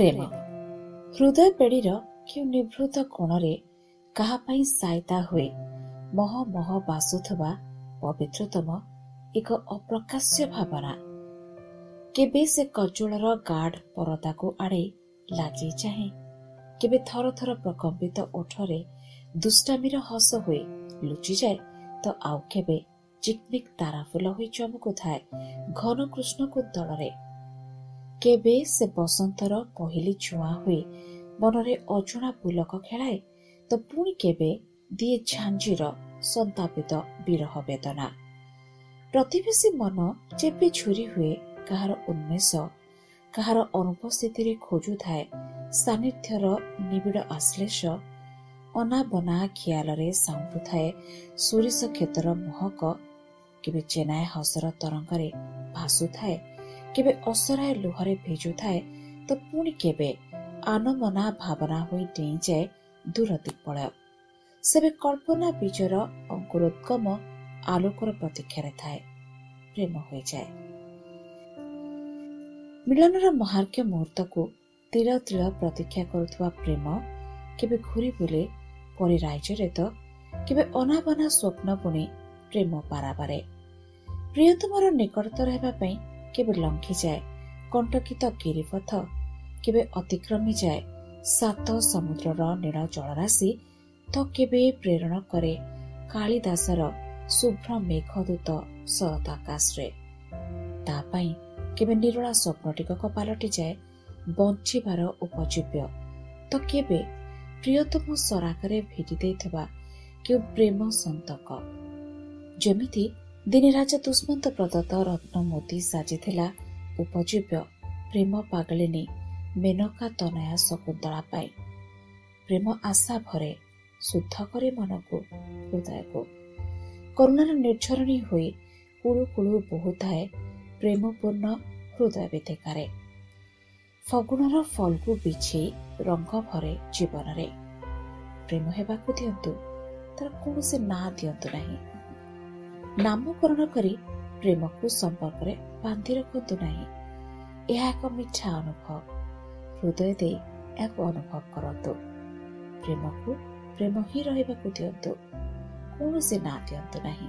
ପ୍ରେମ। ହୃଦୟ ପେଢିର କେଉଁ ନିଭୃତ କୋଣରେ କାହା ପାଇଁ ସାଇତା ହୋଇ ମହ ମହ ବାସୁଥିବା ପବିତ୍ରତମ ଏକ ଅପ୍ରକାଶ୍ୟ ଭାବନା। କେବେ ସେ କଜଳର ଗାଢ ପରଦାକୁ ଆଡ଼େଇ ଲାଗି ଚାହେଁ କେବେ ଥର ଥର ପ୍ରକମ୍ପିତ ଓଠରେ ଦୁଷ୍ଟାମୀର ହସ ହୋଇ ଲୁଚିଯାଏ ତ ଆଉ କେବେ ଚିକମିକ ତାରା ଫୁଲ ହୋଇ ଚମକୁଥାଏ ଘନ କୃଷ୍ଣକୁ ଦଳରେ କେବେ ସେ ବସନ୍ତର ପହିଲି ଛୁଆଁ ହୋଇ ମନରେ ଅଜଣା ପୁଲକ ଖେଳାଏ ତ ପୁଣି କେବେ ଦିଏ ଝାଞ୍ଜିର ସନ୍ତାପିତ ବିରହ ବେଦନା। ପ୍ରତିବେଶୀ ମନ ଯେବେ ଝୁରି ହୁଏ କାହାର ଉନ୍ମେଷ କାହାର ଅନୁପସ୍ଥିତିରେ ଖୋଜୁଥାଏ ସାନ୍ନିଧ୍ୟର ନିବିଡ଼ ଆଶ୍ଲେଷ ଅନାବନା ଖିଆଲରେ ସାଉଁଟୁଥାଏ ସୋରିଷ କ୍ଷେତର ମହକ କେବେ ଚେନାଏ ହସର ତରଙ୍ଗରେ ଭାସୁଥାଏ କେବେ ଅସରାଏ ଲୁହରେ ଭେଜୁଥାଏ ତ ପୁଣି କେବେ ଆନମନା ଭାବନା ହୋଇ ଡେଇଁଯାଏ ଦୂର ଦିଗ୍ବଳୟ ସେବେ କଳ୍ପନା ବୀଜର ଅଙ୍କୁରୋଦ୍ଗମ ଆଲୋକର ପ୍ରତୀକ୍ଷାରେ ଥାଏ ପ୍ରେମ ହୋଇଯାଏ। ମିଳନର ମହାର୍ଘ୍ୟ ମୁହୂର୍ତ୍ତକୁ ତିଳ ତିଳ ପ୍ରତୀକ୍ଷା କରୁଥିବା ପ୍ରେମ କେବେ ଘୁରି ବୁଲେ ପରି ରାଜ୍ୟରେ ତ କେବେ ଅନାବନା ସ୍ୱପ୍ନ ବୁଣି ପ୍ରେମ ପାରାବାରେ ପ୍ରିୟତମର ନିକଟତର ହେବା ପାଇଁ କେବେ ଲଙ୍ଘିଯାଏ କଣ୍ଟକିତ ଗିରିପଥ କେବେ ଅତିକ୍ରମୀ ଯାଏ ସାତ ସମୁଦ୍ରର ନୀଳ ଜଳରାଶି ତ କେବେ ପ୍ରେରଣ କରେ କାଳିଦାସର ଶୁଭ୍ର ମେଘଦୂତ ଶରତ ଆକାଶରେ। ତା ପାଇଁ କେବେ ନିରୋଳା ସ୍ୱପ୍ନଟିକ ପାଲଟିଯାଏ ବଞ୍ଚିବାର ଉପଜୀବ୍ୟ। ତ କେବେ ପ୍ରିୟତମ ସରାକରେ ଭିଡ଼ି ଦେଇଥିବା କେଉଁ ପ୍ରେମ ସନ୍ତକ। ଯେମିତି ଦିନେ ରାଜା ଦୁଷ୍ମନ୍ତ ପ୍ରଦତ୍ତ ରତ୍ନ ମୋତି ସାଜିଥିଲା ଉପଜୀବ୍ୟ ପ୍ରେମ ପାଗଳିନୀ ମେନକା ତନୟା ଶକୁନ୍ତଳା ପାଇଁ। ପ୍ରେମ ଆଶା ଭରେ ଶୁଦ୍ଧ କରେ ମନକୁ ହୃଦୟକୁ। କରୁଣାର ନିର୍ଝରଣୀ ହୋଇ କୁଳୁ କୁଳୁ ବହୁଥାଏ ପ୍ରେମପୂର୍ଣ୍ଣ ହୃଦୟ ବିଧିକାରେ ଫଗୁଣର ଫଲ୍କୁ ବିଛେଇ ରଙ୍ଗ ଭରେ ଜୀବନରେ। ପ୍ରେମ ହେବାକୁ ଦିଅନ୍ତୁ ତାର କୌଣସି ନାଁ ଦିଅନ୍ତୁ ନାହିଁ। ନାମକରଣ କରି ପ୍ରେମକୁ ସମ୍ପର୍କରେ ବାନ୍ଧି ରଖନ୍ତୁ ନାହିଁ। ଏହା ଏକ ମିଠା ଅନୁଭବ। ହୃଦୟ ଦେଇ ଏହାକୁ ଅନୁଭବ କରନ୍ତୁ। ପ୍ରେମକୁ ପ୍ରେମ ହିଁ ରହିବାକୁ ଦିଅନ୍ତୁ। କୌଣସି ନାଁ ଦିଅନ୍ତୁ ନାହିଁ।